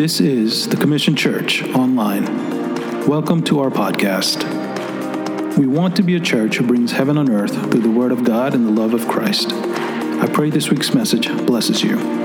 This is the Commission Church Online. Welcome to our podcast. We want to be a church who brings heaven on earth through the Word of God and the love of Christ. I pray this week's message blesses you.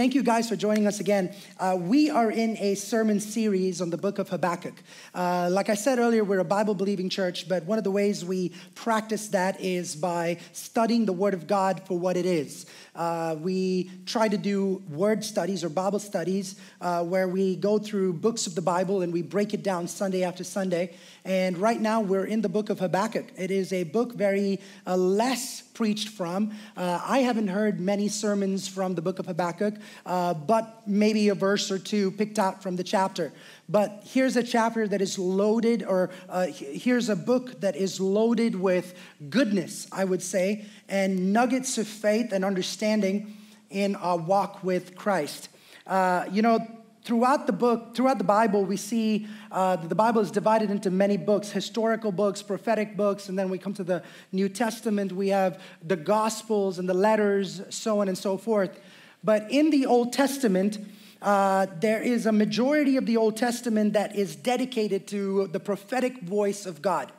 Thank you guys for joining us again. Uh, we are in a sermon series on the book of Habakkuk. Uh, like I said earlier, we're a Bible believing church, but one of the ways we practice that is by studying the Word of God for what it is. Uh, we try to do word studies or Bible studies uh, where we go through books of the Bible and we break it down Sunday after Sunday. And right now we're in the book of Habakkuk. It is a book very uh, less preached from. Uh, I haven't heard many sermons from the book of Habakkuk, uh, but maybe a verse or two picked out from the chapter. But here's a chapter that is loaded, or uh, here's a book that is loaded with goodness, I would say, and nuggets of faith and understanding in our walk with Christ. Uh, you know, throughout the book, throughout the Bible, we see uh, that the Bible is divided into many books historical books, prophetic books, and then we come to the New Testament. We have the Gospels and the letters, so on and so forth. But in the Old Testament, uh, there is a majority of the Old Testament that is dedicated to the prophetic voice of God.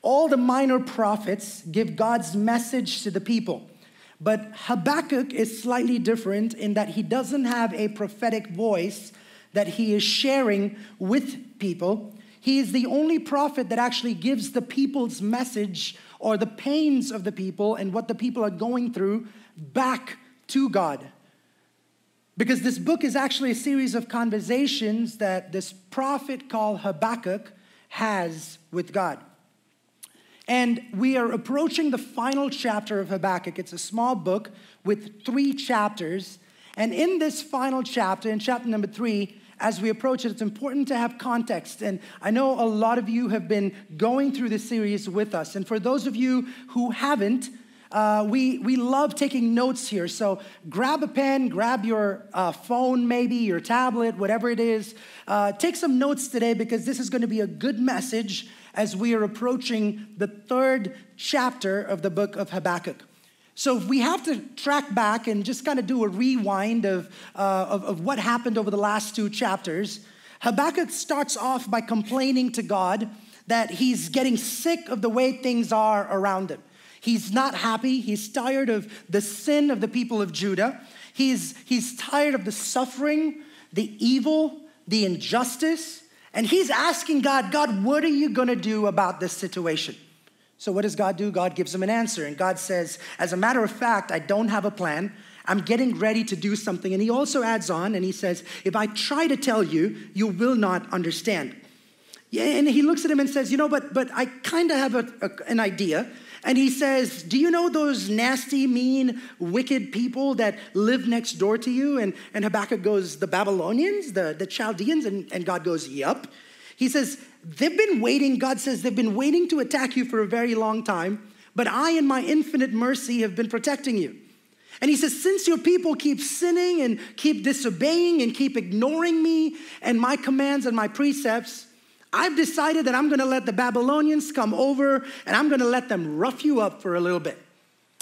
All the minor prophets give God's message to the people. But Habakkuk is slightly different in that he doesn't have a prophetic voice that he is sharing with people. He is the only prophet that actually gives the people's message or the pains of the people and what the people are going through back to God. Because this book is actually a series of conversations that this prophet called Habakkuk has with God. And we are approaching the final chapter of Habakkuk. It's a small book with three chapters. And in this final chapter, in chapter number three, as we approach it, it's important to have context. And I know a lot of you have been going through this series with us. And for those of you who haven't, uh, we, we love taking notes here. So grab a pen, grab your uh, phone, maybe your tablet, whatever it is. Uh, take some notes today because this is going to be a good message as we are approaching the third chapter of the book of Habakkuk. So if we have to track back and just kind of do a rewind of, uh, of, of what happened over the last two chapters, Habakkuk starts off by complaining to God that he's getting sick of the way things are around him. He's not happy. He's tired of the sin of the people of Judah. He's, he's tired of the suffering, the evil, the injustice. And he's asking God, God, what are you going to do about this situation? So, what does God do? God gives him an answer. And God says, As a matter of fact, I don't have a plan. I'm getting ready to do something. And he also adds on and he says, If I try to tell you, you will not understand. Yeah, and he looks at him and says, You know, but, but I kind of have a, a, an idea. And he says, Do you know those nasty, mean, wicked people that live next door to you? And, and Habakkuk goes, The Babylonians, the, the Chaldeans? And, and God goes, Yup. He says, They've been waiting, God says, they've been waiting to attack you for a very long time, but I, in my infinite mercy, have been protecting you. And he says, Since your people keep sinning and keep disobeying and keep ignoring me and my commands and my precepts, I've decided that I'm gonna let the Babylonians come over and I'm gonna let them rough you up for a little bit.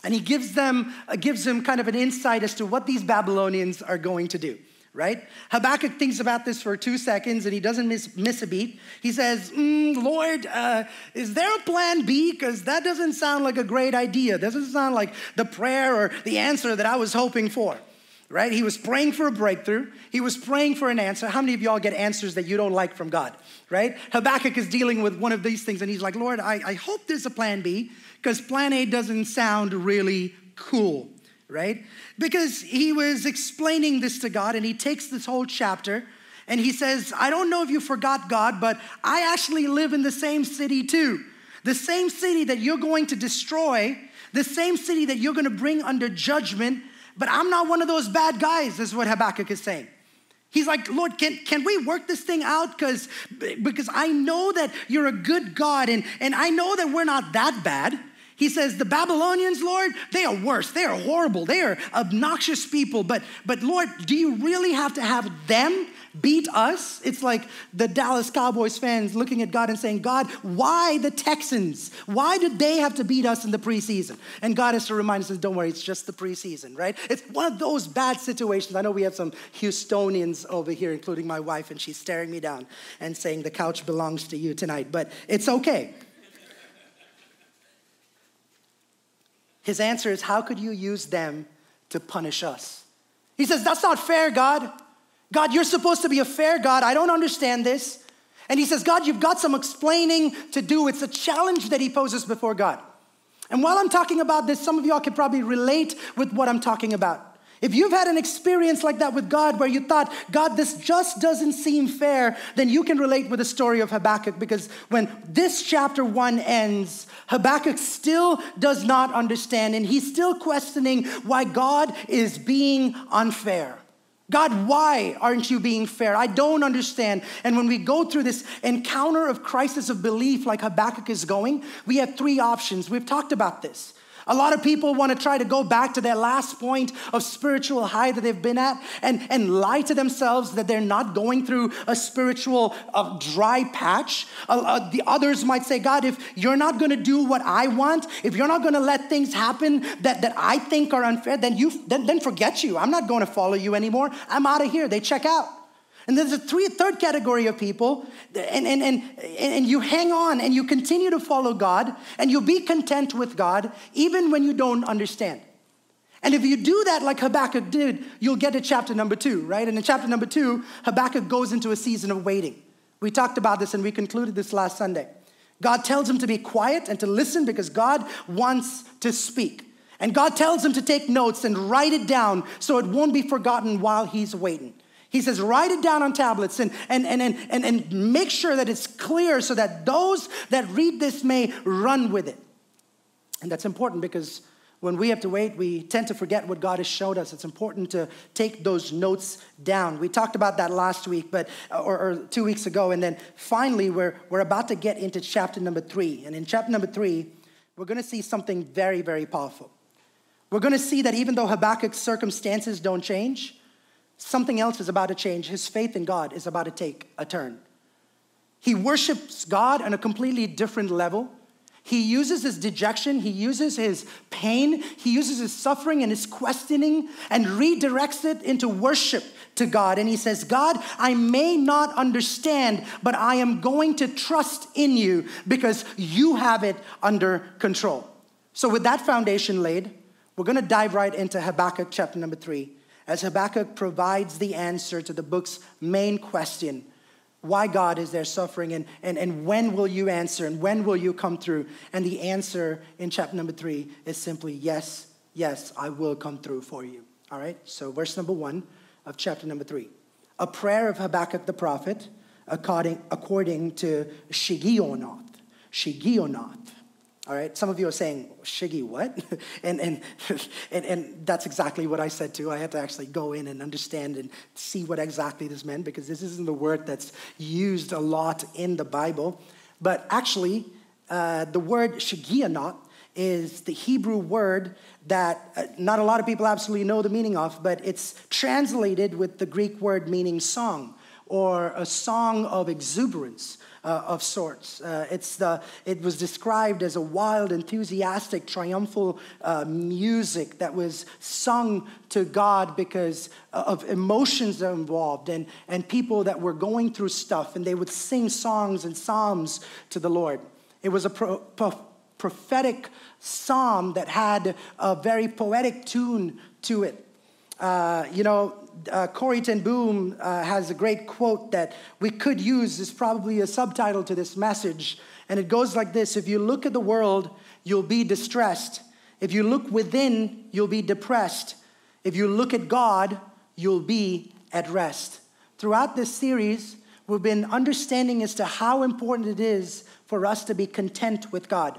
And he gives them, uh, gives them kind of an insight as to what these Babylonians are going to do, right? Habakkuk thinks about this for two seconds and he doesn't miss, miss a beat. He says, mm, Lord, uh, is there a plan B? Because that doesn't sound like a great idea. Doesn't sound like the prayer or the answer that I was hoping for right? He was praying for a breakthrough. He was praying for an answer. How many of y'all get answers that you don't like from God, right? Habakkuk is dealing with one of these things, and he's like, Lord, I, I hope there's a plan B, because plan A doesn't sound really cool, right? Because he was explaining this to God, and he takes this whole chapter. And he says, I don't know if you forgot God, but I actually live in the same city too. The same city that you're going to destroy, the same city that you're going to bring under judgment but I'm not one of those bad guys, is what Habakkuk is saying. He's like, Lord, can, can we work this thing out? Because because I know that you're a good God and, and I know that we're not that bad. He says, The Babylonians, Lord, they are worse. They are horrible. They are obnoxious people. But, but Lord, do you really have to have them beat us? It's like the Dallas Cowboys fans looking at God and saying, God, why the Texans? Why did they have to beat us in the preseason? And God has to remind us, don't worry, it's just the preseason, right? It's one of those bad situations. I know we have some Houstonians over here, including my wife, and she's staring me down and saying, the couch belongs to you tonight, but it's okay. His answer is, How could you use them to punish us? He says, That's not fair, God. God, you're supposed to be a fair God. I don't understand this. And he says, God, you've got some explaining to do. It's a challenge that he poses before God. And while I'm talking about this, some of y'all can probably relate with what I'm talking about. If you've had an experience like that with God where you thought, God, this just doesn't seem fair, then you can relate with the story of Habakkuk because when this chapter one ends, Habakkuk still does not understand and he's still questioning why God is being unfair. God, why aren't you being fair? I don't understand. And when we go through this encounter of crisis of belief, like Habakkuk is going, we have three options. We've talked about this. A lot of people want to try to go back to their last point of spiritual high that they've been at and, and lie to themselves that they're not going through a spiritual uh, dry patch. Uh, uh, the others might say, God, if you're not going to do what I want, if you're not going to let things happen that, that I think are unfair, then, you, then, then forget you. I'm not going to follow you anymore. I'm out of here. They check out. And there's a three, third category of people, and, and, and, and you hang on and you continue to follow God, and you'll be content with God even when you don't understand. And if you do that like Habakkuk did, you'll get to chapter number two, right? And in chapter number two, Habakkuk goes into a season of waiting. We talked about this and we concluded this last Sunday. God tells him to be quiet and to listen because God wants to speak. And God tells him to take notes and write it down so it won't be forgotten while he's waiting. He says, write it down on tablets and, and, and, and, and make sure that it's clear so that those that read this may run with it. And that's important because when we have to wait, we tend to forget what God has showed us. It's important to take those notes down. We talked about that last week, but or, or, two weeks ago, and then finally, we're we're about to get into chapter number three. And in chapter number three, we're going to see something very, very powerful. We're going to see that even though Habakkuk's circumstances don't change, Something else is about to change. His faith in God is about to take a turn. He worships God on a completely different level. He uses his dejection, he uses his pain, he uses his suffering and his questioning and redirects it into worship to God. And he says, God, I may not understand, but I am going to trust in you because you have it under control. So, with that foundation laid, we're going to dive right into Habakkuk chapter number three as Habakkuk provides the answer to the book's main question why God is there suffering and, and, and when will you answer and when will you come through? And the answer in chapter number three is simply yes, yes, I will come through for you. All right, so verse number one of chapter number three a prayer of Habakkuk the prophet according, according to Shigionoth. Shigionoth. All right, some of you are saying, Shiggy, what? and, and, and, and that's exactly what I said too. I had to actually go in and understand and see what exactly this meant because this isn't the word that's used a lot in the Bible. But actually, uh, the word Shigionoth is the Hebrew word that uh, not a lot of people absolutely know the meaning of, but it's translated with the Greek word meaning song or a song of exuberance uh, of sorts. Uh, it's the, it was described as a wild, enthusiastic, triumphal uh, music that was sung to God because of emotions involved and, and people that were going through stuff, and they would sing songs and psalms to the Lord. It was a pro, pro, prophetic psalm that had a very poetic tune to it. Uh, you know, uh, Corrie ten Boom uh, has a great quote that we could use as probably a subtitle to this message. And it goes like this If you look at the world, you'll be distressed. If you look within, you'll be depressed. If you look at God, you'll be at rest. Throughout this series, we've been understanding as to how important it is for us to be content with God.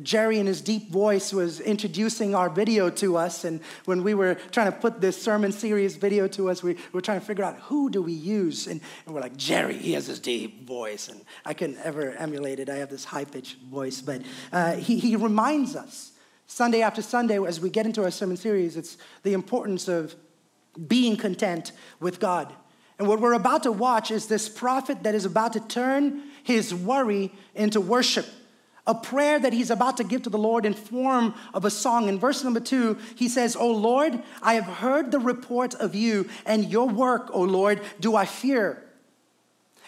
Jerry, in his deep voice, was introducing our video to us. And when we were trying to put this sermon series video to us, we were trying to figure out who do we use. And, we're like, Jerry, he has this deep voice. And I couldn't ever emulate it. I have this high pitched voice. But uh, he, he reminds us Sunday after Sunday, as we get into our sermon series, it's the importance of being content with God. And what we're about to watch is this prophet that is about to turn his worry into worship a prayer that he's about to give to the Lord in form of a song. In verse number two, he says, O Lord, I have heard the report of you, and your work, O Lord, do I fear.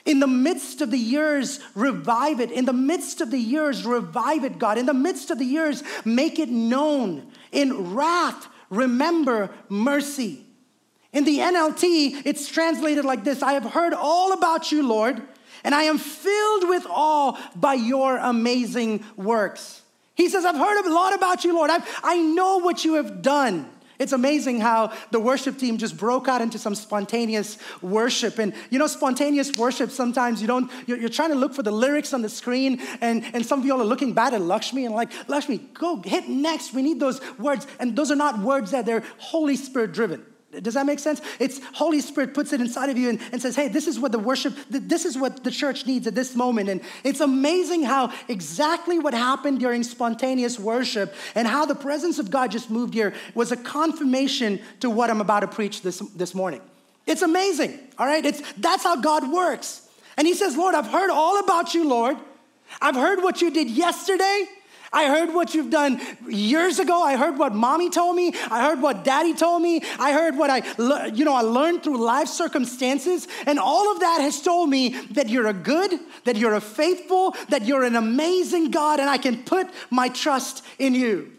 In the midst of the years, revive it. In the midst of the years, revive it, God. In the midst of the years, make it known. In wrath, remember mercy. In the NLT, it's translated like this I have heard all about you, Lord and I am filled with awe by your amazing works. He says, I've heard a lot about you, Lord. I've, I know what you have done. It's amazing how the worship team just broke out into some spontaneous worship. And you know, spontaneous worship, sometimes you don't, you're, you're, trying to look for the lyrics on the screen, and, and some of y'all are looking bad at Lakshmi and like, Lakshmi, go hit next. We need those words. And those are not words that they're Holy Spirit driven. Does that make sense? It's Holy Spirit puts it inside of you and, and, says, hey, this is what the worship, this is what the church needs at this moment. And it's amazing how exactly what happened during spontaneous worship and how the presence of God just moved here was a confirmation to what I'm about to preach this, this morning. It's amazing, all right? It's, that's how God works. And he says, Lord, I've heard all about you, Lord. I've heard what you did yesterday. I heard what you've done years ago. I heard what mommy told me. I heard what daddy told me. I heard what I, you know, I learned through life circumstances. And all of that has told me that you're a good, that you're a faithful, that you're an amazing God, and I can put my trust in you.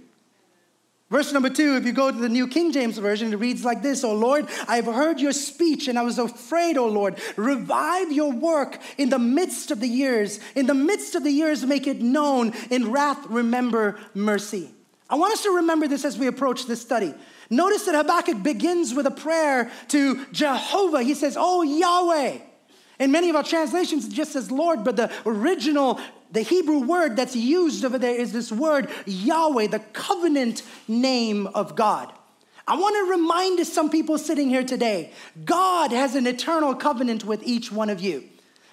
Verse number two, if you go to the New King James Version, it reads like this O Lord, I have heard your speech and I was afraid, O Lord. Revive your work in the midst of the years. In the midst of the years, make it known. In wrath, remember mercy. I want us to remember this as we approach this study. Notice that Habakkuk begins with a prayer to Jehovah. He says, Oh Yahweh. In many of our translations, it just says Lord, but the original the Hebrew word that's used over there is this word Yahweh, the covenant name of God. I want to remind some people sitting here today God has an eternal covenant with each one of you.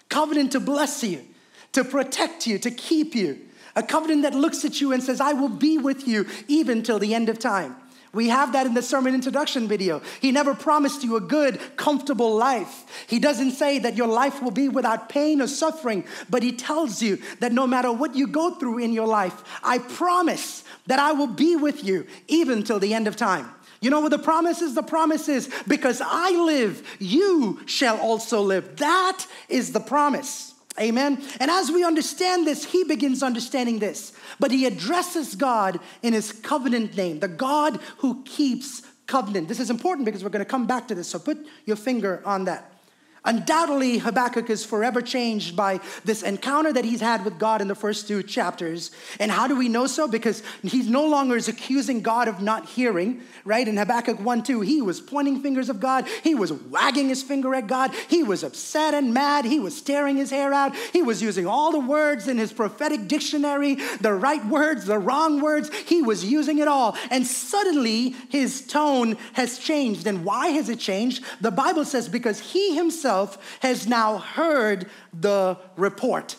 Covenant to bless you, to protect you, to keep you. A covenant that looks at you and says, I will be with you even till the end of time. We have that in the sermon introduction video. He never promised you a good, comfortable life. He doesn't say that your life will be without pain or suffering, but He tells you that no matter what you go through in your life, I promise that I will be with you even till the end of time. You know what the promise is? The promise is because I live, you shall also live. That is the promise. Amen. And as we understand this, he begins understanding this. But he addresses God in his covenant name, the God who keeps covenant. This is important because we're going to come back to this. So put your finger on that. Undoubtedly, Habakkuk is forever changed by this encounter that he's had with God in the first two chapters. And how do we know so? Because he's no longer is accusing God of not hearing, right? In Habakkuk 1 2, he was pointing fingers of God. He was wagging his finger at God. He was upset and mad. He was tearing his hair out. He was using all the words in his prophetic dictionary, the right words, the wrong words. He was using it all. And suddenly, his tone has changed. And why has it changed? The Bible says because he himself himself has now heard the report.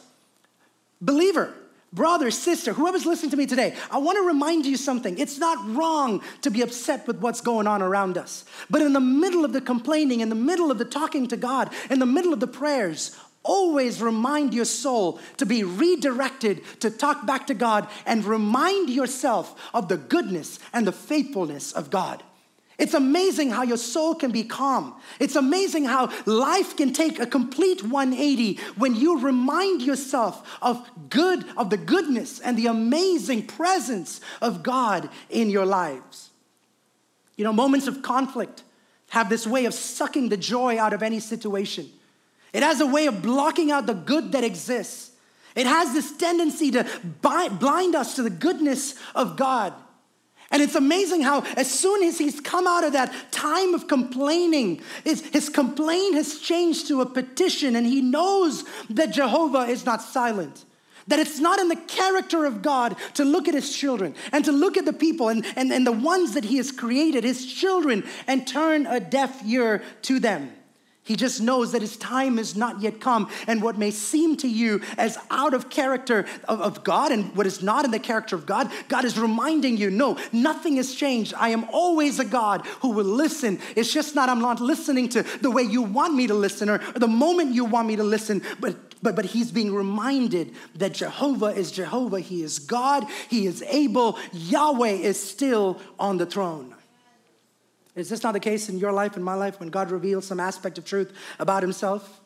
Believer, brother, sister, whoever's listening to me today, I want to remind you something. It's not wrong to be upset with what's going on around us. But in the middle of the complaining, in the middle of the talking to God, in the middle of the prayers, always remind your soul to be redirected to talk back to God and remind yourself of the goodness and the faithfulness of God. It's amazing how your soul can be calm. It's amazing how life can take a complete 180 when you remind yourself of good, of the goodness and the amazing presence of God in your lives. You know, moments of conflict have this way of sucking the joy out of any situation. It has a way of blocking out the good that exists. It has this tendency to blind us to the goodness of God. And it's amazing how, as soon as he's come out of that time of complaining, his, his complaint has changed to a petition, and he knows that Jehovah is not silent. That it's not in the character of God to look at his children and to look at the people and, and, and the ones that he has created, his children, and turn a deaf ear to them. He just knows that his time is not yet come. And what may seem to you as out of character of, of, God and what is not in the character of God, God is reminding you no, nothing has changed. I am always a God who will listen. It's just not, I'm not listening to the way you want me to listen or, or the moment you want me to listen, but but, but he's being reminded that Jehovah is Jehovah. He is God. He is able. Yahweh is still on the throne. Is this not the case in your life and my life when God reveals some aspect of truth about himself?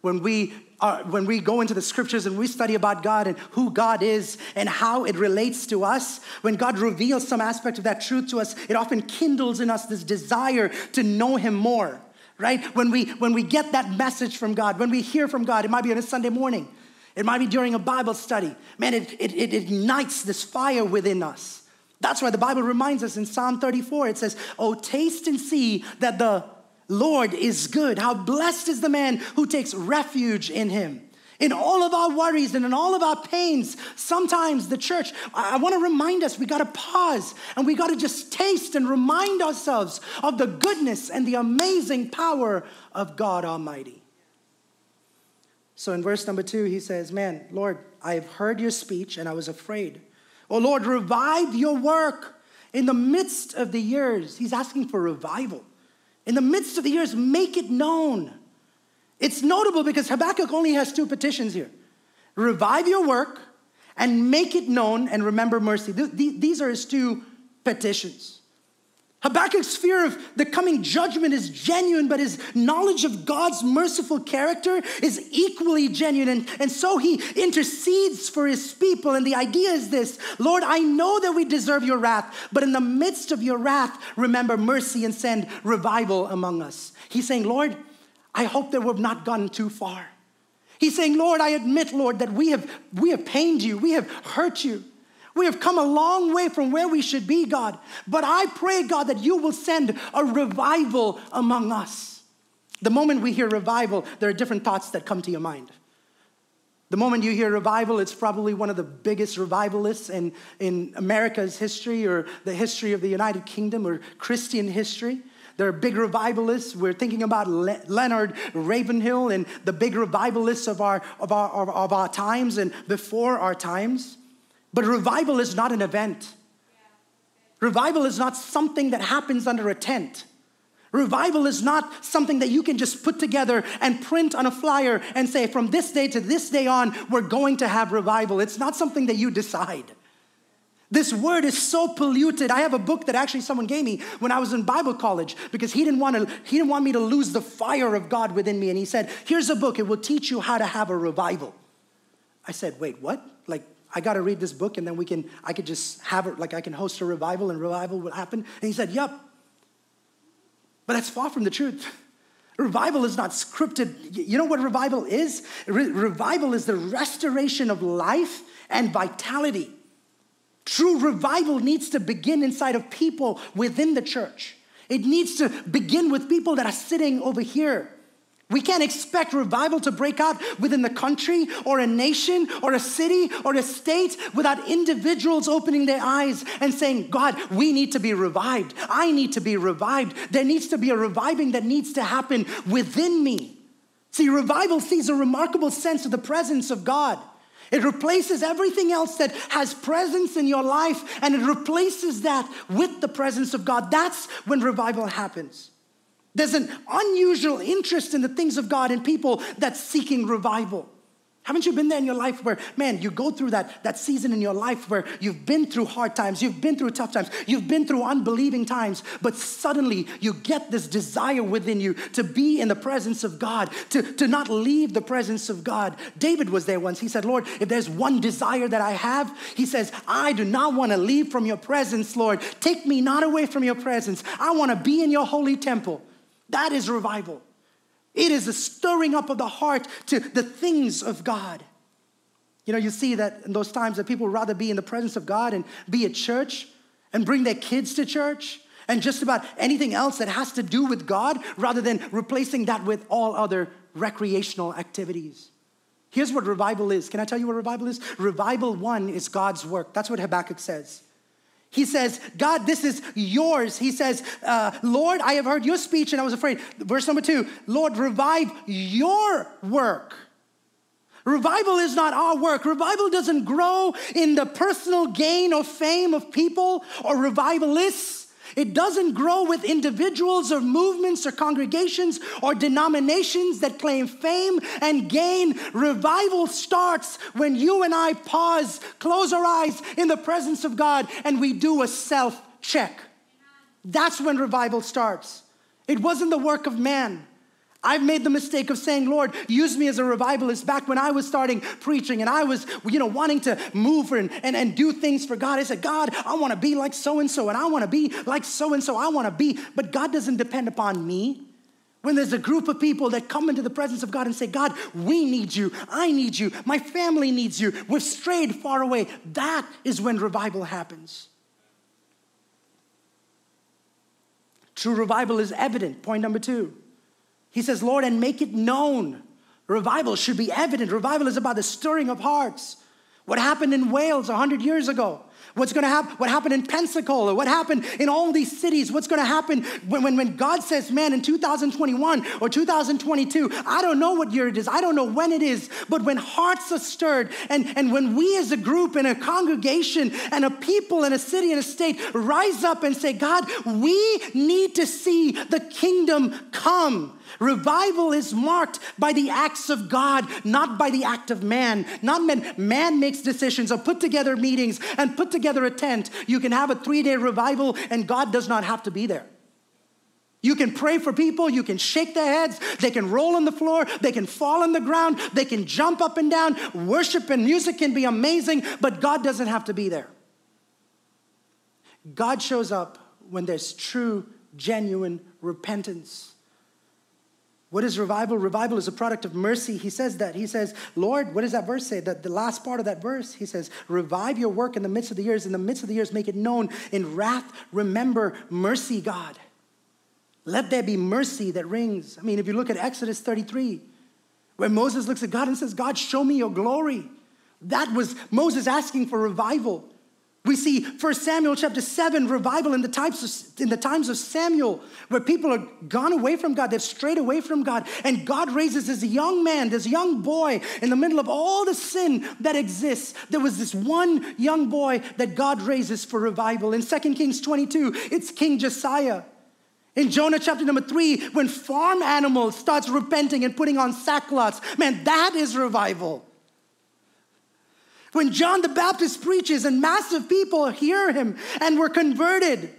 When we, are, when we go into the scriptures and we study about God and who God is and how it relates to us, when God reveals some aspect of that truth to us, it often kindles in us this desire to know Him more, right? When we, when we get that message from God, when we hear from God, it might be on a Sunday morning, it might be during a Bible study. Man, it, it, it ignites this fire within us. That's why the Bible reminds us in Psalm 34 it says, Oh, taste and see that the Lord is good. How blessed is the man who takes refuge in him. In all of our worries and in all of our pains, sometimes the church, I, want to remind us we got to pause and we got to just taste and remind ourselves of the goodness and the amazing power of God Almighty. So in verse number two, he says, Man, Lord, I have heard your speech and I was afraid. Oh Lord, revive your work in the midst of the years. He's asking for revival. In the midst of the years, make it known. It's notable because Habakkuk only has two petitions here revive your work and make it known and remember mercy. These are his two petitions. Habakkuk's fear of the coming judgment is genuine, but his knowledge of God's merciful character is equally genuine. And, and so he intercedes for his people. And the idea is this Lord, I know that we deserve your wrath, but in the midst of your wrath, remember mercy and send revival among us. He's saying, Lord, I hope that we've not gone too far. He's saying, Lord, I admit, Lord, that we have, we have pained you, we have hurt you. We have come a long way from where we should be, God. But I pray, God, that you will send a revival among us. The moment we hear revival, there are different thoughts that come to your mind. The moment you hear revival, it's probably one of the biggest revivalists in, in America's history or the history of the United Kingdom or Christian history. There are big revivalists. We're thinking about Le- Leonard Ravenhill and the big revivalists of our, of, our, of, of our times and before our times. But revival is not an event. Revival is not something that happens under a tent. Revival is not something that you can just put together and print on a flyer and say, from this day to this day on, we're going to have revival. It's not something that you decide. This word is so polluted. I have a book that actually someone gave me when I was in Bible college because he didn't want to he didn't want me to lose the fire of God within me and he said, "Here's a book. It will teach you how to have a revival." I said, "Wait, what? Like I got to read this book and then we can, I could just have it, like I can host a revival and revival will happen. And he said, Yep. But that's far from the truth. Revival is not scripted. You know what revival is? Re- revival is the restoration of life and vitality. True revival needs to begin inside of people within the church. It needs to begin with people that are sitting over here. We can't expect revival to break out within the country or a nation or a city or a state without individuals opening their eyes and saying, God, we need to be revived. I need to be revived. There needs to be a reviving that needs to happen within me. See, revival sees a remarkable sense of the presence of God. It replaces everything else that has presence in your life and it replaces that with the presence of God. That's when revival happens. There's an unusual interest in the things of God and people that's seeking revival. Haven't you been there in your life where, man, you go through that, that season in your life where you've been through hard times, you've been through tough times, you've been through unbelieving times, but suddenly you get this desire within you to be in the presence of God, to, to not leave the presence of God. David was there once. He said, Lord, if there's one desire that I have, he says, I do not want to leave from your presence, Lord. Take me not away from your presence. I want to be in your holy temple. That is revival. It is a stirring up of the heart to the things of God. You know, you see that in those times that people would rather be in the presence of God and be at church and bring their kids to church and just about anything else that has to do with God rather than replacing that with all other recreational activities. Here's what revival is. Can I tell you what revival is? Revival one is God's work. That's what Habakkuk says. He says, God, this is yours. He says, uh, Lord, I have heard your speech and I was afraid. Verse number two, Lord, revive your work. Revival is not our work. Revival doesn't grow in the personal gain or fame of people or revivalists. It doesn't grow with individuals or movements or congregations or denominations that claim fame and gain. Revival starts when you and I pause, close our eyes in the presence of God, and we do a self check. That's when revival starts. It wasn't the work of man. I've made the mistake of saying, Lord, use me as a revivalist back when I was starting preaching and I was, you know, wanting to move and, and, and do things for God. I said, God, I want to be like so and so, and I want to be like so and so. I want to be, but God doesn't depend upon me. When there's a group of people that come into the presence of God and say, God, we need you, I need you, my family needs you, we've strayed far away, that is when revival happens. True revival is evident. Point number two. He says, Lord, and make it known. Revival should be evident. Revival is about the stirring of hearts. What happened in Wales 100 years ago? What's going to happen? What happened in Pensacola? What happened in all these cities? What's going to happen when, when, when God says, man, in 2021 or 2022, I don't know what year it is, I don't know when it is, but when hearts are stirred and, and when we as a group and a congregation and a people in a city and a state rise up and say, God, we need to see the kingdom come. Revival is marked by the acts of God, not by the act of man. Not man. Man makes decisions or put together meetings and put together a tent. You can have a three day revival and God does not have to be there. You can pray for people, you can shake their heads, they can roll on the floor, they can fall on the ground, they can jump up and down. Worship and music can be amazing, but God doesn't have to be there. God shows up when there's true, genuine repentance. What is revival? Revival is a product of mercy. He says that. He says, Lord, what does that verse say? That the last part of that verse, he says, revive your work in the midst of the years. In the midst of the years, make it known. In wrath, remember mercy, God. Let there be mercy that rings. I mean, if you look at Exodus 33, where Moses looks at God and says, God, show me your glory. That was Moses asking for revival. We see 1 Samuel chapter 7 revival in the, types of, in the times of Samuel, where people are gone away from God, they've strayed away from God, and God raises this young man, this young boy, in the middle of all the sin that exists. There was this one young boy that God raises for revival. In 2 Kings 22, it's King Josiah. In Jonah chapter number three, when farm animals starts repenting and putting on sackcloths, man, that is revival. When John the Baptist preaches and massive people hear him and were converted,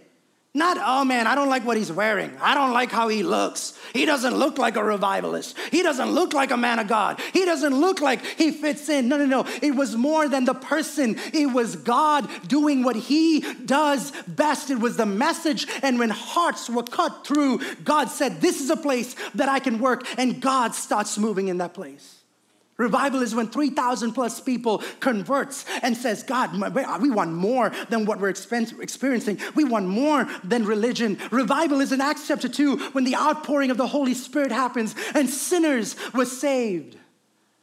not, oh man, I don't like what he's wearing. I don't like how he looks. He doesn't look like a revivalist. He doesn't look like a man of God. He doesn't look like he fits in. No, no, no. It was more than the person, it was God doing what he does best. It was the message. And when hearts were cut through, God said, This is a place that I can work. And God starts moving in that place. Revival is when 3,000 plus people converts and says, God, we want more than what we're experiencing. We want more than religion. Revival is in Acts chapter 2 when the outpouring of the Holy Spirit happens and sinners were saved.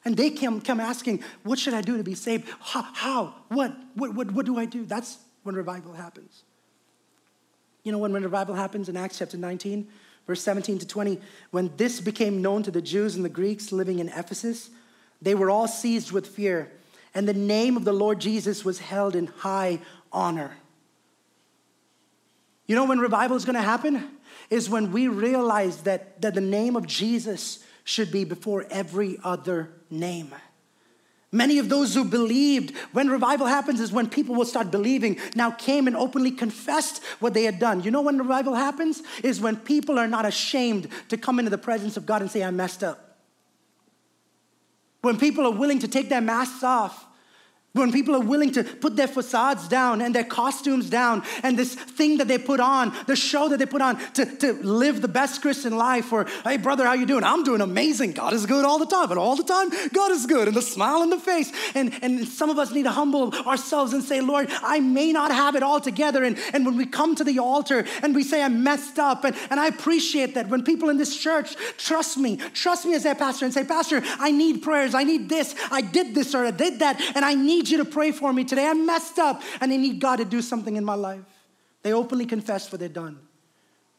And they come, come asking, what should I do to be saved? How? how? What? What, what? what do I do? That's when revival happens. You know when, when revival happens in Acts chapter 19, verse 17 to 20, when this became known to the Jews and the Greeks living in Ephesus, they were all seized with fear, and the name of the Lord Jesus was held in high honor. You know when revival is going to happen? Is when we realize that, that the name of Jesus should be before every other name. Many of those who believed when revival happens is when people will start believing, now came and openly confessed what they had done. You know when revival happens? Is when people are not ashamed to come into the presence of God and say, I messed up. When people are willing to take their masks off When people are willing to put their facades down and their costumes down and this thing that they put on, the show that they put on to, to live the best Christian life, or hey brother, how you doing? I'm doing amazing. God is good all the time, and all the time, God is good, and the smile on the face. And, and some of us need to humble ourselves and say, Lord, I may not have it all together. And, and when we come to the altar and we say, I messed up, and, and I appreciate that when people in this church trust me, trust me as their pastor and say, Pastor, I need prayers, I need this, I did this or I did that, and I need need you to pray for me today. I messed up and I need God to do something in my life. They openly confessed what they'd done.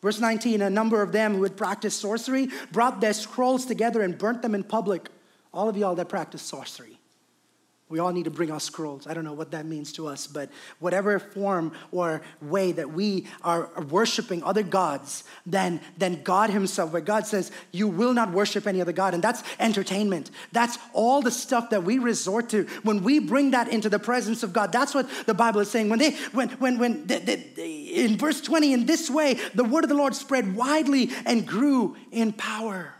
Verse 19 a number of them who had practiced sorcery brought their scrolls together and burnt them in public. All of y'all that practice sorcery. We all need to bring our scrolls. I don't know what that means to us, but whatever form or way that we are worshiping other gods than, than God Himself, where God says, You will not worship any other God. And that's entertainment. That's all the stuff that we resort to. When we bring that into the presence of God, that's what the Bible is saying. When they, when, when, when the, the, the, in verse 20, in this way, the word of the Lord spread widely and grew in power.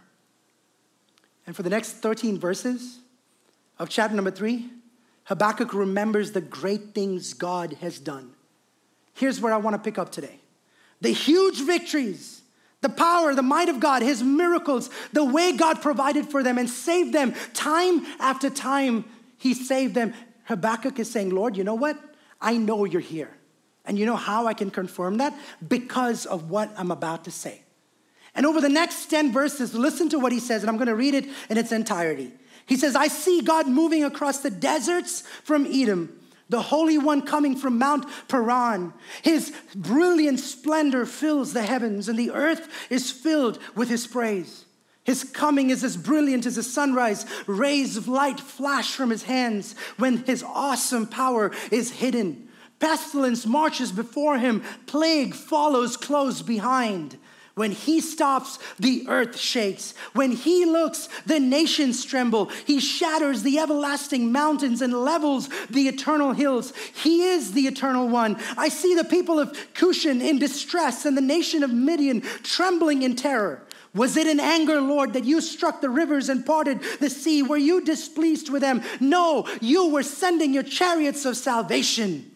And for the next 13 verses of chapter number three, Habakkuk remembers the great things God has done. Here's where I want to pick up today the huge victories, the power, the might of God, his miracles, the way God provided for them and saved them time after time. He saved them. Habakkuk is saying, Lord, you know what? I know you're here. And you know how I can confirm that? Because of what I'm about to say. And over the next 10 verses, listen to what he says, and I'm going to read it in its entirety. He says, I see God moving across the deserts from Edom, the Holy One coming from Mount Paran. His brilliant splendor fills the heavens, and the earth is filled with his praise. His coming is as brilliant as the sunrise. Rays of light flash from his hands when his awesome power is hidden. Pestilence marches before him, plague follows close behind. When he stops, the earth shakes. When he looks, the nations tremble. He shatters the everlasting mountains and levels the eternal hills. He is the eternal one. I see the people of Cushan in distress and the nation of Midian trembling in terror. Was it in anger, Lord, that you struck the rivers and parted the sea? Were you displeased with them? No, you were sending your chariots of salvation.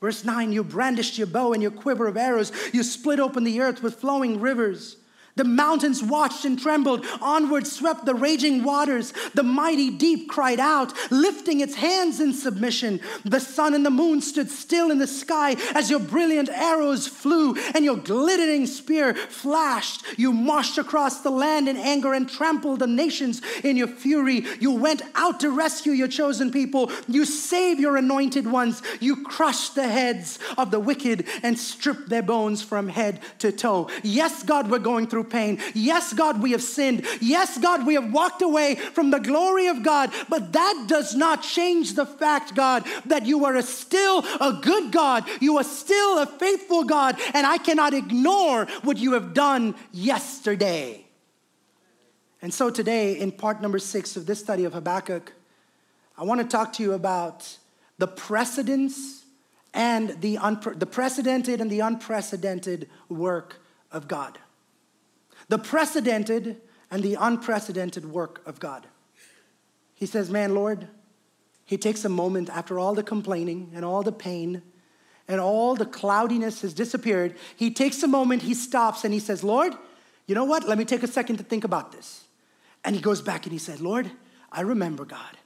Verse 9, you brandished your bow and your quiver of arrows. You split open the earth with flowing rivers. The mountains watched and trembled. Onward swept the raging waters. The mighty deep cried out, lifting its hands in submission. The sun and the moon stood still in the sky as your brilliant arrows flew and your glittering spear flashed. You marched across the land in anger and trampled the nations in your fury. You went out to rescue your chosen people. You saved your anointed ones. You crushed the heads of the wicked and stripped their bones from head to toe. Yes, God, we're going through through pain. Yes, God, we have sinned. Yes, God, we have walked away from the glory of God. But that does not change the fact, God, that you are a still a good God. You are still a faithful God. And I cannot ignore what you have done yesterday. And so today, in part number six of this study of Habakkuk, I want to talk to you about the precedence and the, unpre- the precedented and the unprecedented work of God the precedented and the unprecedented work of God. He says, Man, Lord, he takes a moment after all the complaining and all the pain and all the cloudiness has disappeared. He takes a moment, he stops, and he says, Lord, you know what? Let me take a second to think about this. And he goes back and he said, Lord, I remember, God.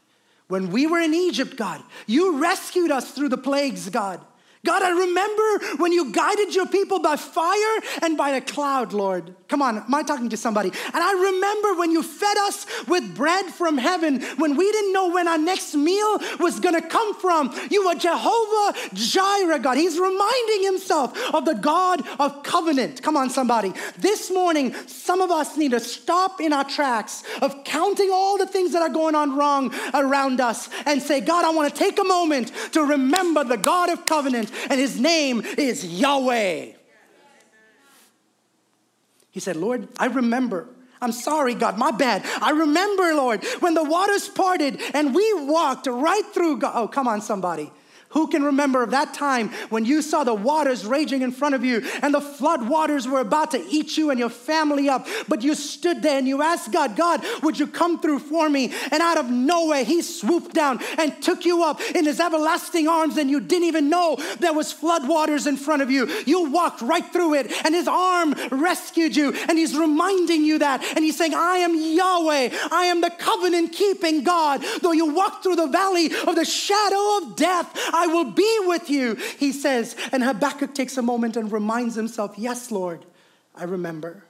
When we were in Egypt, God, you rescued us through the plagues, God. God, I remember when you guided your people by fire and by a cloud, Lord. Come on, am I talking to somebody? And I remember when you fed us with bread from heaven when we didn't know when our next meal was gonna come from. You were Jehovah Jireh, God. He's reminding himself of the God of covenant. Come on, somebody. This morning, some of us need to stop in our tracks of counting all the things that are going on wrong around us and say, God, I wanna take a moment to remember the God of covenant and his name is Yahweh. He said, Lord, I remember. I'm sorry, God, my bad. I remember, Lord, when the waters parted and we walked right through God. Oh, come on, somebody. Who can remember of that time when you saw the waters raging in front of you and the flood waters were about to eat you and your family up? But you stood there and you asked God, God, would you come through for me? And out of nowhere, He swooped down and took you up in His everlasting arms, and you didn't even know there was flood waters in front of you. You walked right through it, and His arm rescued you, and He's reminding you that. And He's saying, I am Yahweh, I am the covenant keeping God. Though you walk through the valley of the shadow of death, will be with you, he says. And Habakkuk takes a moment and reminds himself, Yes, Lord, I remember.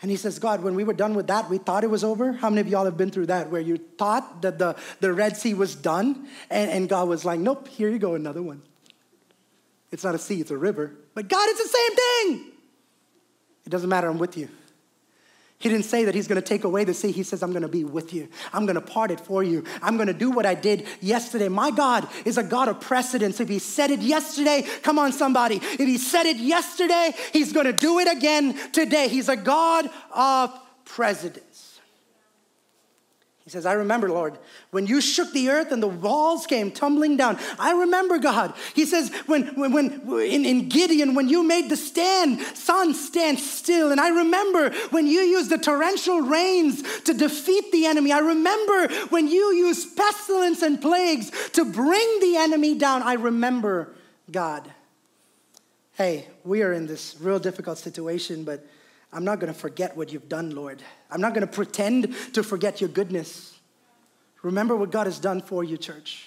And he says, God, when we were done with that, we thought it was over. How many of y'all have been through that where you thought that the, the Red Sea was done? And, and God was like, Nope, here you go, another one. It's not a sea, it's a river. But God, it's the same thing. It doesn't matter, I'm with you. He didn't say that he's going to take away the sea. He says, I'm going to be with you. I'm going to part it for you. I'm going to do what I did yesterday. My God is a God of precedence. If he said it yesterday, come on, somebody. If he said it yesterday, he's going to do it again today. He's a God of precedence. He says, I remember, Lord, when you shook the earth and the walls came tumbling down. I remember, God. He says, when, when, when in, in Gideon, when you made the stand, sun stand still. And I remember when you used the torrential rains to defeat the enemy. I remember when you used pestilence and plagues to bring the enemy down. I remember, God. Hey, we are in this real difficult situation, but I'm not going to forget what you've done, Lord. I'm not going to pretend to forget your goodness. Remember what God has done for you, church.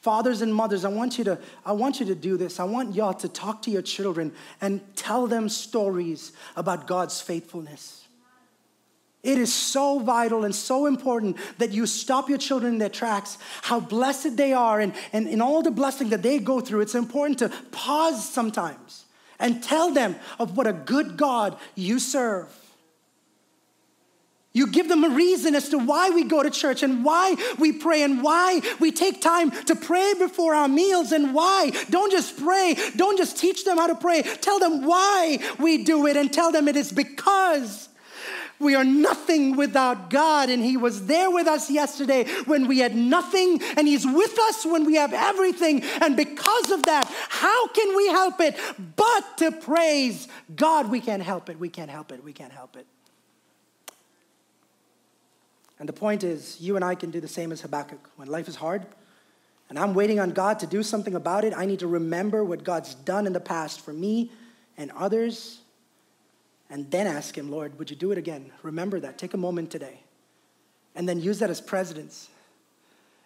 Fathers and mothers, I want you to I want you to do this. I want y'all to talk to your children and tell them stories about God's faithfulness. It is so vital and so important that you stop your children in their tracks, how blessed they are, and, and, all the blessing that they go through. It's important to pause sometimes and tell them of what a good God you serve. You give them a reason as to why we go to church and why we pray and why we take time to pray before our meals and why. Don't just pray, don't just teach them how to pray. Tell them why we do it and tell them it is because we are nothing without God, and He was there with us yesterday when we had nothing, and He's with us when we have everything. And because of that, how can we help it but to praise God? We can't help it, we can't help it, we can't help it. And the point is, you and I can do the same as Habakkuk. When life is hard, and I'm waiting on God to do something about it, I need to remember what God's done in the past for me and others and then ask Him, Lord, would you do it again? Remember that. Take a moment today. And then use that as precedence.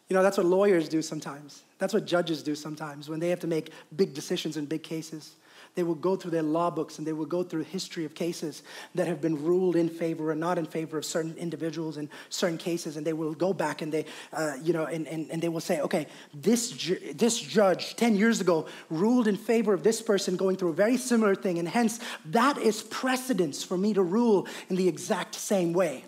You know, that's what lawyers do sometimes. That's what judges do sometimes when they have to make big decisions in big cases. They will go through their law books and they will go through history of cases that have been ruled in favor or not in favor of certain individuals in certain cases. And they will go back and they, uh, you know, and, and, and they will say, okay, this, ju- this judge 10 years ago ruled in favor of this person going through a very similar thing. And hence, that is precedence for me to rule in the exact same way.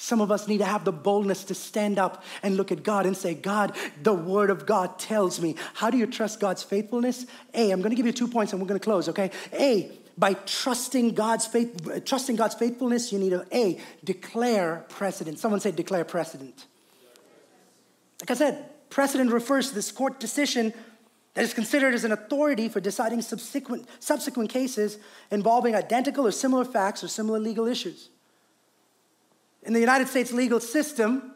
Some of us need to have the boldness to stand up and look at God and say, God, the word of God tells me. How do you trust God's faithfulness? A, I'm going to give you two points and we're going to close, okay? A, by trusting God's faith, trusting God's faithfulness, you need to A, declare precedent. Someone say declare precedent. Like I said, precedent refers to this court decision that is considered as an authority for deciding subsequent, subsequent cases involving identical or similar facts or similar legal issues. In the United States legal system,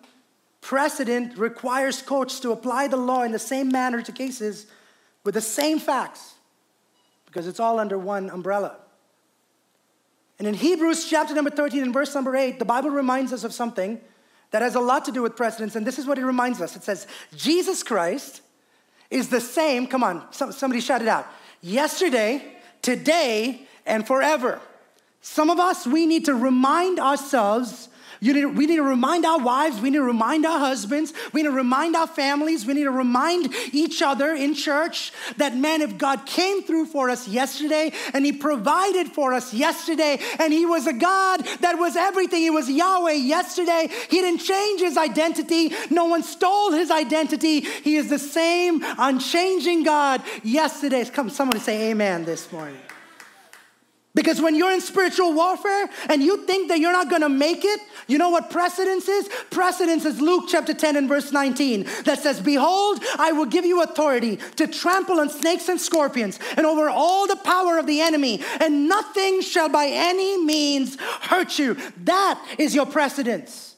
precedent requires courts to apply the law in the same manner to cases with the same facts because it's all under one umbrella. And in Hebrews chapter number 13 and verse number 8, the Bible reminds us of something that has a lot to do with precedence. And this is what it reminds us it says, Jesus Christ is the same, come on, somebody shout it out, yesterday, today, and forever. Some of us, we need to remind ourselves Need, we need to remind our wives, we need to remind our husbands, we need to remind our families, we need to remind each other in church that, man, if God came through for us yesterday and He provided for us yesterday, and He was a God that was everything, He was Yahweh yesterday, He didn't change His identity, no one stole His identity. He is the same unchanging God yesterday. Come, somebody say amen this morning. Because when you're in spiritual warfare and you think that you're not gonna make it, you know what precedence is? Precedence is Luke chapter 10 and verse 19 that says, Behold, I will give you authority to trample on snakes and scorpions and over all the power of the enemy, and nothing shall by any means hurt you. That is your precedence.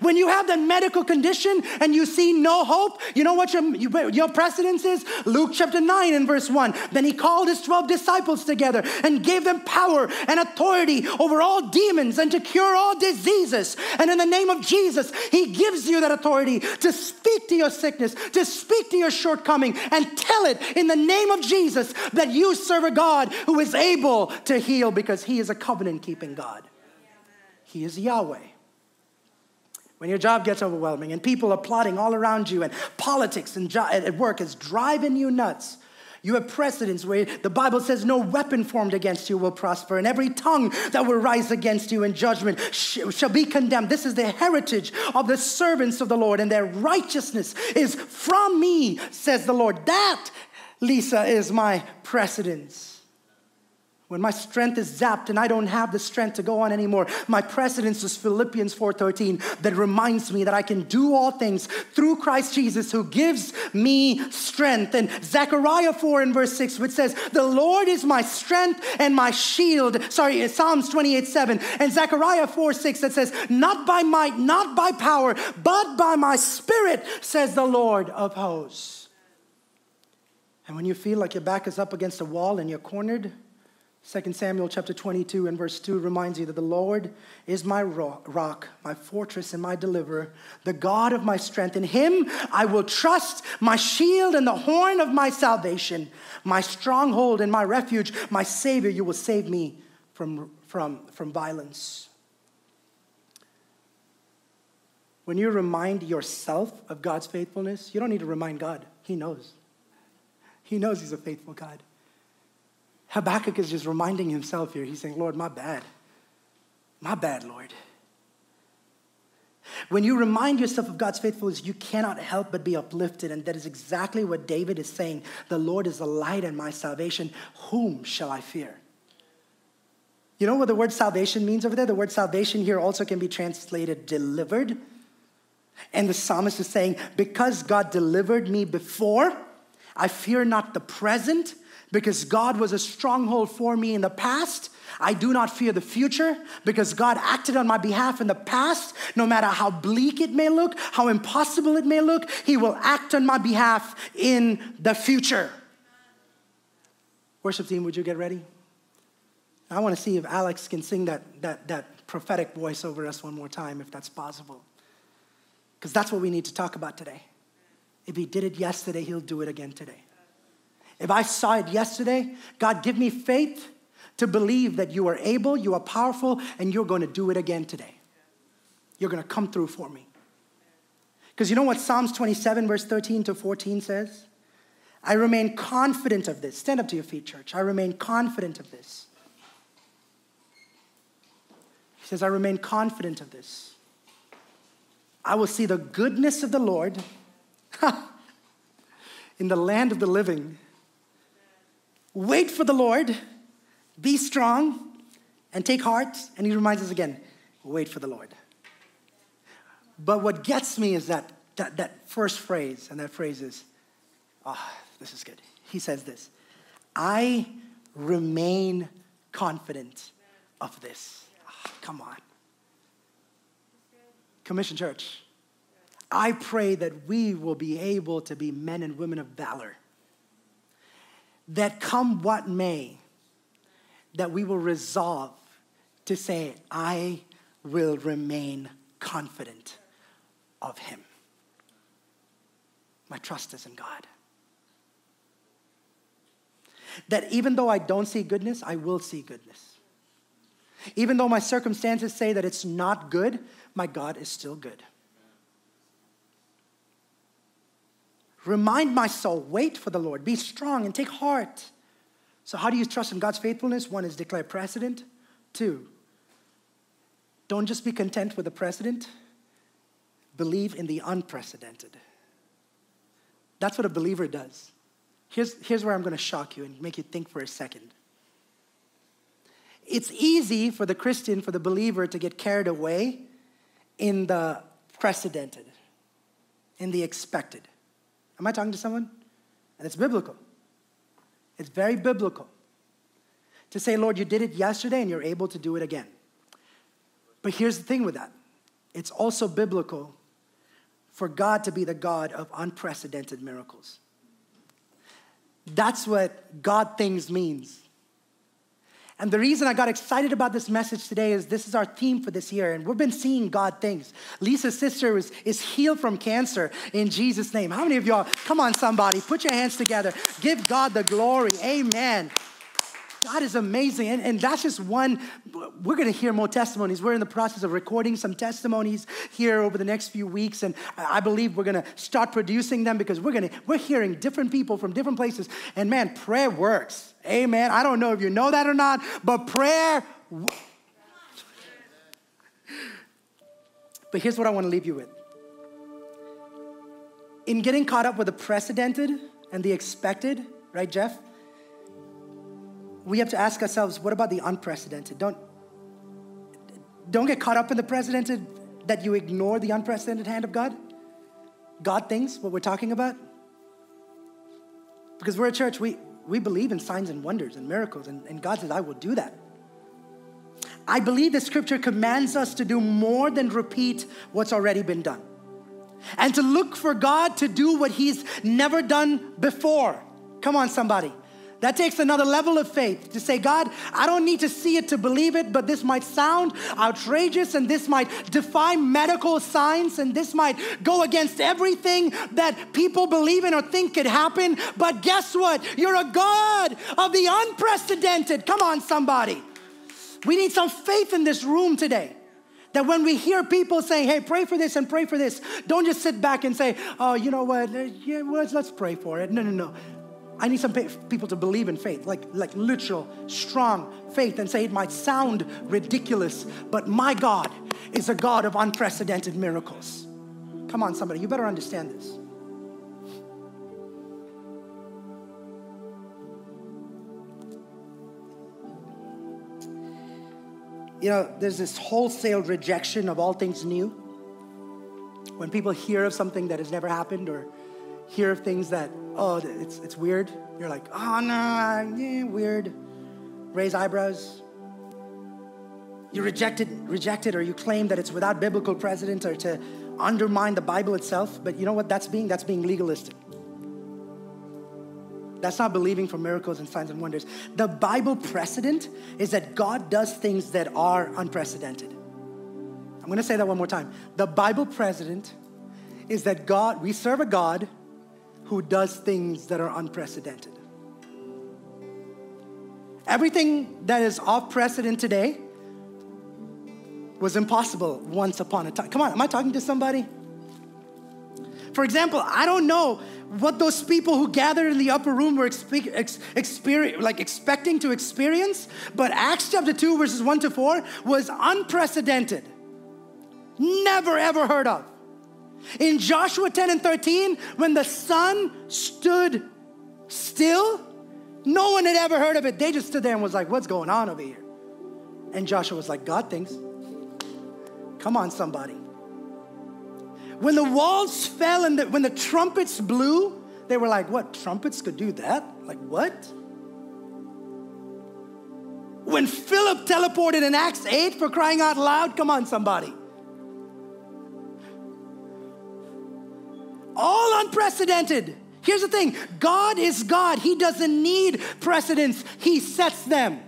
When you have that medical condition and you see no hope, you know what your, your precedence is? Luke chapter 9 and verse 1. Then he called his 12 disciples together and gave them power and authority over all demons and to cure all diseases. And in the name of Jesus, he gives you that authority to speak to your sickness, to speak to your shortcoming, and tell it in the name of Jesus that you serve a God who is able to heal because he is a covenant keeping God. He is Yahweh. When your job gets overwhelming and people are plotting all around you and politics and jo- at work is driving you nuts, you have precedents where the Bible says no weapon formed against you will prosper, and every tongue that will rise against you in judgment sh- shall be condemned. This is the heritage of the servants of the Lord, and their righteousness is from me, says the Lord. That, Lisa, is my precedence. When my strength is zapped and I don't have the strength to go on anymore, my precedence is Philippians 4:13 that reminds me that I can do all things through Christ Jesus who gives me strength. And Zechariah 4 and verse 6, which says, The Lord is my strength and my shield. Sorry, Psalms 28, 7. And Zechariah 4, 6 that says, Not by might, not by power, but by my spirit, says the Lord of hosts. And when you feel like your back is up against a wall and you're cornered, 2 Samuel chapter 22 and verse 2 reminds you that the Lord is my rock, my fortress, and my deliverer, the God of my strength. In him I will trust, my shield and the horn of my salvation, my stronghold and my refuge, my Savior. You will save me from, from, from violence. When you remind yourself of God's faithfulness, you don't need to remind God. He knows. He knows He's a faithful God. Habakkuk is just reminding himself here. He's saying, Lord, my bad. My bad, Lord. When you remind yourself of God's faithfulness, you cannot help but be uplifted. And that is exactly what David is saying. The Lord is the light and my salvation. Whom shall I fear? You know what the word salvation means over there? The word salvation here also can be translated delivered. And the psalmist is saying, Because God delivered me before, I fear not the present because God was a stronghold for me in the past. I do not fear the future because God acted on my behalf in the past. No matter how bleak it may look, how impossible it may look, He will act on my behalf in the future. Worship team, would you get ready? I want to see if Alex can sing that, that, that prophetic voice over us one more time, if that's possible. Because that's what we need to talk about today. If he did it yesterday, he'll do it again today. If I saw it yesterday, God, give me faith to believe that you are able, you are powerful, and you're going to do it again today. You're going to come through for me. Because you know what Psalms 27, verse 13 to 14 says? I remain confident of this. Stand up to your feet, church. I remain confident of this. He says, I remain confident of this. I will see the goodness of the Lord in the land of the living. Wait for the Lord, be strong, and take heart. And he reminds us again wait for the Lord. But what gets me is that, that, that first phrase, and that phrase is, oh, this is good. He says this I remain confident of this. Oh, come on. Commission Church, I pray that we will be able to be men and women of valor that come what may, that we will resolve to say, I will remain confident of Him. My trust is in God. That even though I don't see goodness, I will see goodness. Even though my circumstances say that it's not good, my God is still good. Remind my soul, wait for the Lord, be strong and take heart. So, how do you trust in God's faithfulness? One is declare precedent. Two, don't just be content with the precedent, believe in the unprecedented. That's what a believer does. Here's, here's where I'm going to shock you and make you think for a second. it's easy for the Christian, for the believer to get carried away in the precedented, in the expected. Am I talking to someone? And it's biblical. It's very biblical to say, Lord, you did it yesterday and you're able to do it again. But here's the thing with that it's also biblical for God to be the God of unprecedented miracles. That's what God things means. And the reason I got excited about this message today is this is our theme for this year, and we've been seeing God things. Lisa's sister is, is healed from cancer in Jesus' name. How many of y'all, come on, somebody, put your hands together, give God the glory. Amen. God is amazing. And, and that's just one. We're going to hear more testimonies. We're in the process of recording some testimonies here over the next few weeks. And I believe we're going to start producing them because we're going to, we're hearing different people from different places. And man, prayer works. Amen. I don't know if you know that or not, but prayer. But here's what I want to leave you with. In getting caught up with the precedented and the expected, right, Jeff? we have to ask ourselves what about the unprecedented? Don't, don't get caught up in the precedented that you ignore the unprecedented hand of God. God thinks what we're talking about. Because we're a church, we, we believe in signs and wonders and miracles, and, and God says, I will do that. I believe the scripture commands us to do more than repeat what's already been done and to look for God to do what He's never done before. Come on, somebody. That takes another level of faith to say, God, I don't need to see it to believe it, but this might sound outrageous and this might defy medical science and this might go against everything that people believe in or think could happen. But guess what? You're a God of the unprecedented. Come on, somebody. We need some faith in this room today. That when we hear people saying, hey, pray for this and pray for this, don't just sit back and say, oh, you know what, yeah, let's, let's pray for it. No, no, no. I need some people to believe in faith, like, like literal, strong faith, and say it might sound ridiculous, but my God is a God of unprecedented miracles. Come on, somebody, you better understand this. You know, there's this wholesale rejection of all things new. When people hear of something that has never happened or hear of things that, oh, it's, it's weird. You're like, oh, no, yeah, weird. Raise eyebrows. You reject it, reject it, or you claim that it's without biblical precedent or to undermine the Bible itself. But you know what that's being? That's being legalistic. That's not believing for miracles and signs and wonders. The Bible precedent is that God does things that are unprecedented. I'm gonna say that one more time. The Bible precedent is that God, we serve a God who does things that are unprecedented. Everything that is off precedent today was impossible once upon a time. Come on, am I talking to somebody? For example, I don't know what those people who gathered in the upper room were expe- ex- like expecting to experience, but Acts chapter 2, verses 1 to 4 was unprecedented. Never ever heard of. In Joshua 10 and 13, when the sun stood still, no one had ever heard of it. They just stood there and was like, What's going on over here? And Joshua was like, God thinks. Come on, somebody. When the walls fell and the, when the trumpets blew, they were like, What? Trumpets could do that? Like, what? When Philip teleported in Acts 8 for crying out loud, come on, somebody. All unprecedented. Here's the thing God is God, He doesn't need precedents, He sets them.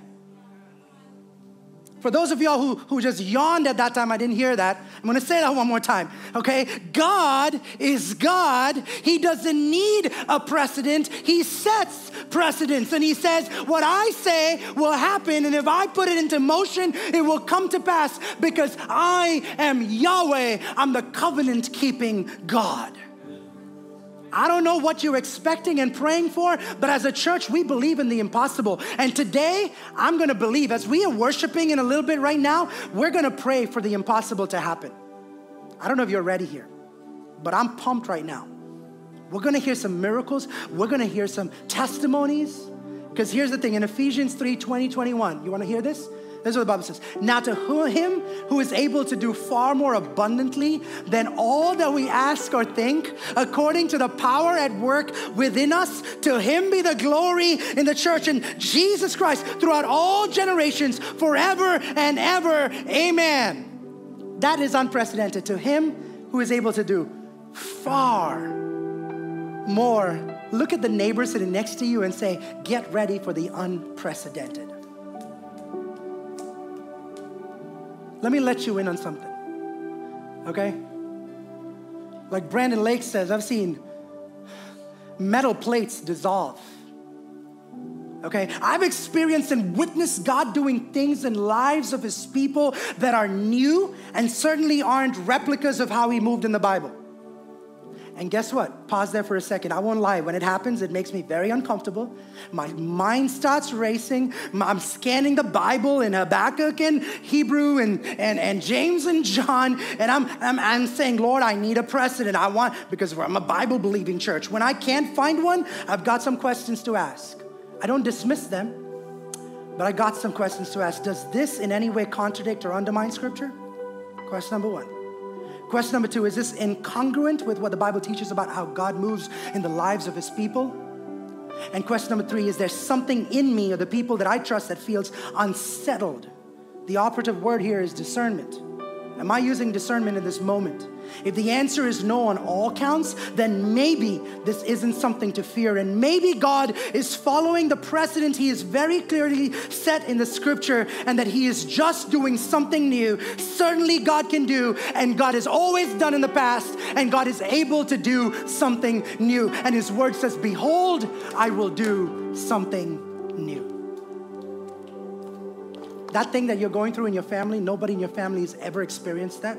For those of y'all who, who just yawned at that time, I didn't hear that. I'm gonna say that one more time, okay? God is God. He doesn't need a precedent, He sets precedents. And He says, What I say will happen, and if I put it into motion, it will come to pass because I am Yahweh. I'm the covenant keeping God. I don't know what you're expecting and praying for, but as a church, we believe in the impossible. And today, I'm gonna believe, as we are worshiping in a little bit right now, we're gonna pray for the impossible to happen. I don't know if you're ready here, but I'm pumped right now. We're gonna hear some miracles, we're gonna hear some testimonies. Because here's the thing in Ephesians 3 20, 21, you wanna hear this? This is what the Bible says. Now, to him who is able to do far more abundantly than all that we ask or think, according to the power at work within us, to him be the glory in the church and Jesus Christ throughout all generations, forever and ever. Amen. That is unprecedented. To him who is able to do far more. Look at the neighbor sitting next to you and say, Get ready for the unprecedented. Let me let you in on something, okay? Like Brandon Lake says, I've seen metal plates dissolve. Okay, I've experienced and witnessed God doing things in lives of His people that are new and certainly aren't replicas of how He moved in the Bible. And guess what? Pause there for a second. I won't lie. When it happens, it makes me very uncomfortable. My mind starts racing. I'm scanning the Bible in Habakkuk and Hebrew and, and, and James and John. And I'm, I'm, I'm saying, Lord, I need a precedent. I want, because I'm a Bible believing church. When I can't find one, I've got some questions to ask. I don't dismiss them, but I got some questions to ask. Does this in any way contradict or undermine Scripture? Question number one. Question number two is this incongruent with what the Bible teaches about how God moves in the lives of his people? And question number three is there something in me or the people that I trust that feels unsettled? The operative word here is discernment. Am I using discernment in this moment? If the answer is no on all counts, then maybe this isn't something to fear. And maybe God is following the precedent He is very clearly set in the scripture and that He is just doing something new. Certainly, God can do, and God has always done in the past, and God is able to do something new. And His word says, Behold, I will do something new. That thing that you're going through in your family, nobody in your family has ever experienced that.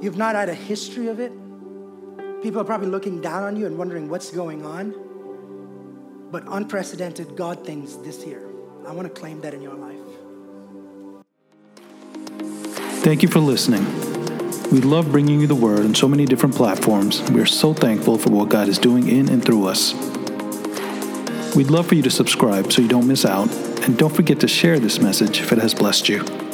You've not had a history of it. People are probably looking down on you and wondering what's going on. But unprecedented God things this year. I want to claim that in your life. Thank you for listening. We love bringing you the word on so many different platforms. We are so thankful for what God is doing in and through us. We'd love for you to subscribe so you don't miss out, and don't forget to share this message if it has blessed you.